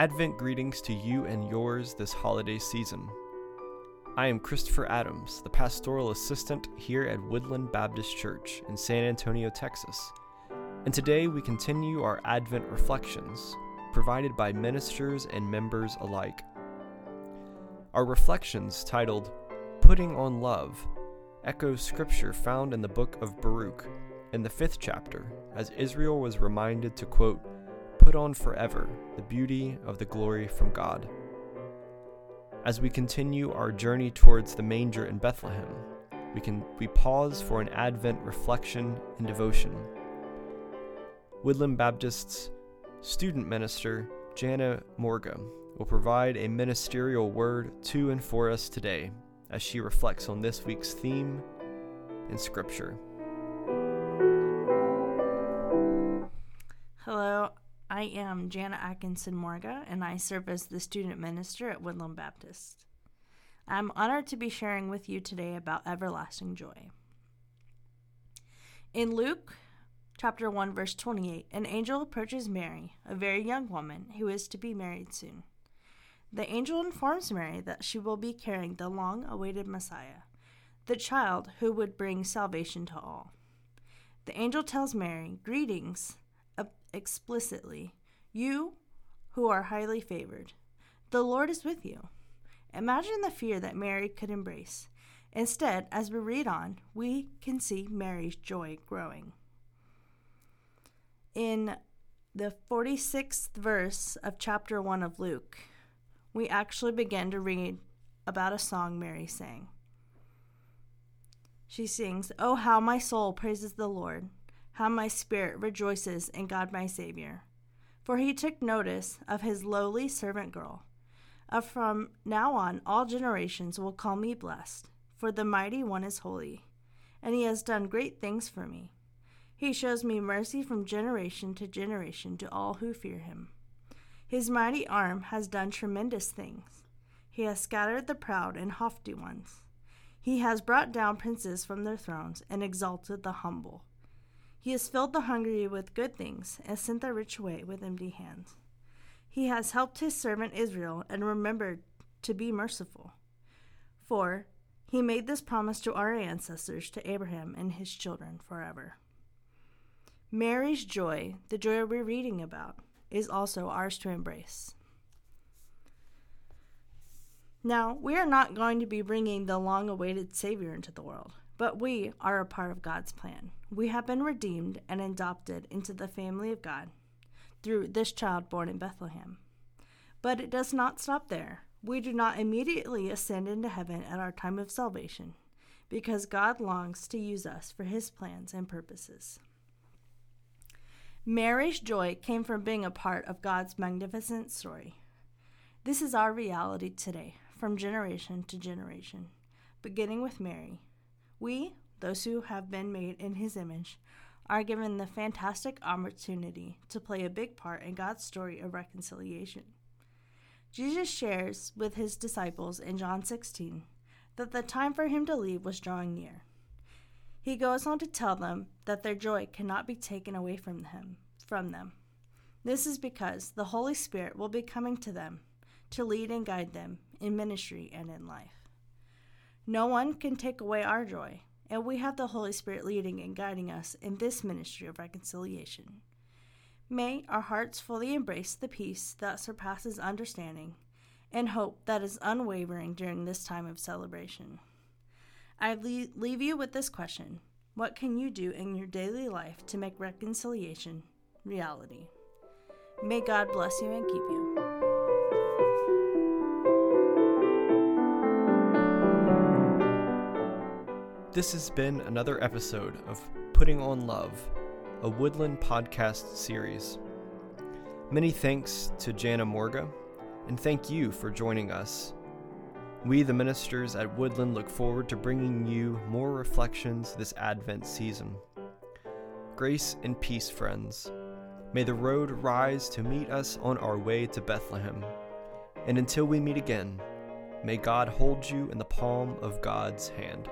Advent greetings to you and yours this holiday season. I am Christopher Adams, the pastoral assistant here at Woodland Baptist Church in San Antonio, Texas. And today we continue our Advent reflections, provided by ministers and members alike. Our reflections, titled Putting on Love, echo scripture found in the book of Baruch, in the fifth chapter, as Israel was reminded to quote, Put on forever the beauty of the glory from God. As we continue our journey towards the manger in Bethlehem, we can we pause for an Advent reflection and devotion. Woodland Baptist's student minister Jana Morga will provide a ministerial word to and for us today as she reflects on this week's theme in Scripture. Hello, I am Jana Atkinson Morga, and I serve as the student minister at Woodland Baptist. I'm honored to be sharing with you today about everlasting joy. In Luke chapter 1 verse 28, an angel approaches Mary, a very young woman who is to be married soon. The angel informs Mary that she will be carrying the long awaited Messiah, the child who would bring salvation to all. The angel tells Mary, Greetings, explicitly, You who are highly favored, the Lord is with you. Imagine the fear that Mary could embrace. Instead, as we read on, we can see Mary's joy growing. In the 46th verse of chapter 1 of Luke, we actually begin to read about a song Mary sang. She sings, Oh, how my soul praises the Lord, how my spirit rejoices in God my Savior. For he took notice of his lowly servant girl. Uh, from now on, all generations will call me blessed, for the mighty one is holy, and he has done great things for me. He shows me mercy from generation to generation to all who fear him. His mighty arm has done tremendous things. He has scattered the proud and haughty ones. He has brought down princes from their thrones and exalted the humble. He has filled the hungry with good things and sent the rich away with empty hands. He has helped his servant Israel and remembered to be merciful. For he made this promise to our ancestors, to Abraham and his children forever. Mary's joy, the joy we're reading about, is also ours to embrace. Now, we are not going to be bringing the long awaited Savior into the world, but we are a part of God's plan. We have been redeemed and adopted into the family of God through this child born in Bethlehem. But it does not stop there. We do not immediately ascend into heaven at our time of salvation, because God longs to use us for his plans and purposes. Mary's joy came from being a part of God's magnificent story. This is our reality today, from generation to generation, beginning with Mary. We, those who have been made in his image, are given the fantastic opportunity to play a big part in God's story of reconciliation. Jesus shares with his disciples in John 16 that the time for him to leave was drawing near. He goes on to tell them that their joy cannot be taken away from him from them. This is because the Holy Spirit will be coming to them to lead and guide them in ministry and in life. No one can take away our joy, and we have the Holy Spirit leading and guiding us in this ministry of reconciliation. May our hearts fully embrace the peace that surpasses understanding and hope that is unwavering during this time of celebration. I leave you with this question What can you do in your daily life to make reconciliation reality? May God bless you and keep you. This has been another episode of Putting on Love, a Woodland podcast series. Many thanks to Jana Morga, and thank you for joining us we, the ministers at Woodland, look forward to bringing you more reflections this Advent season. Grace and peace, friends. May the road rise to meet us on our way to Bethlehem. And until we meet again, may God hold you in the palm of God's hand.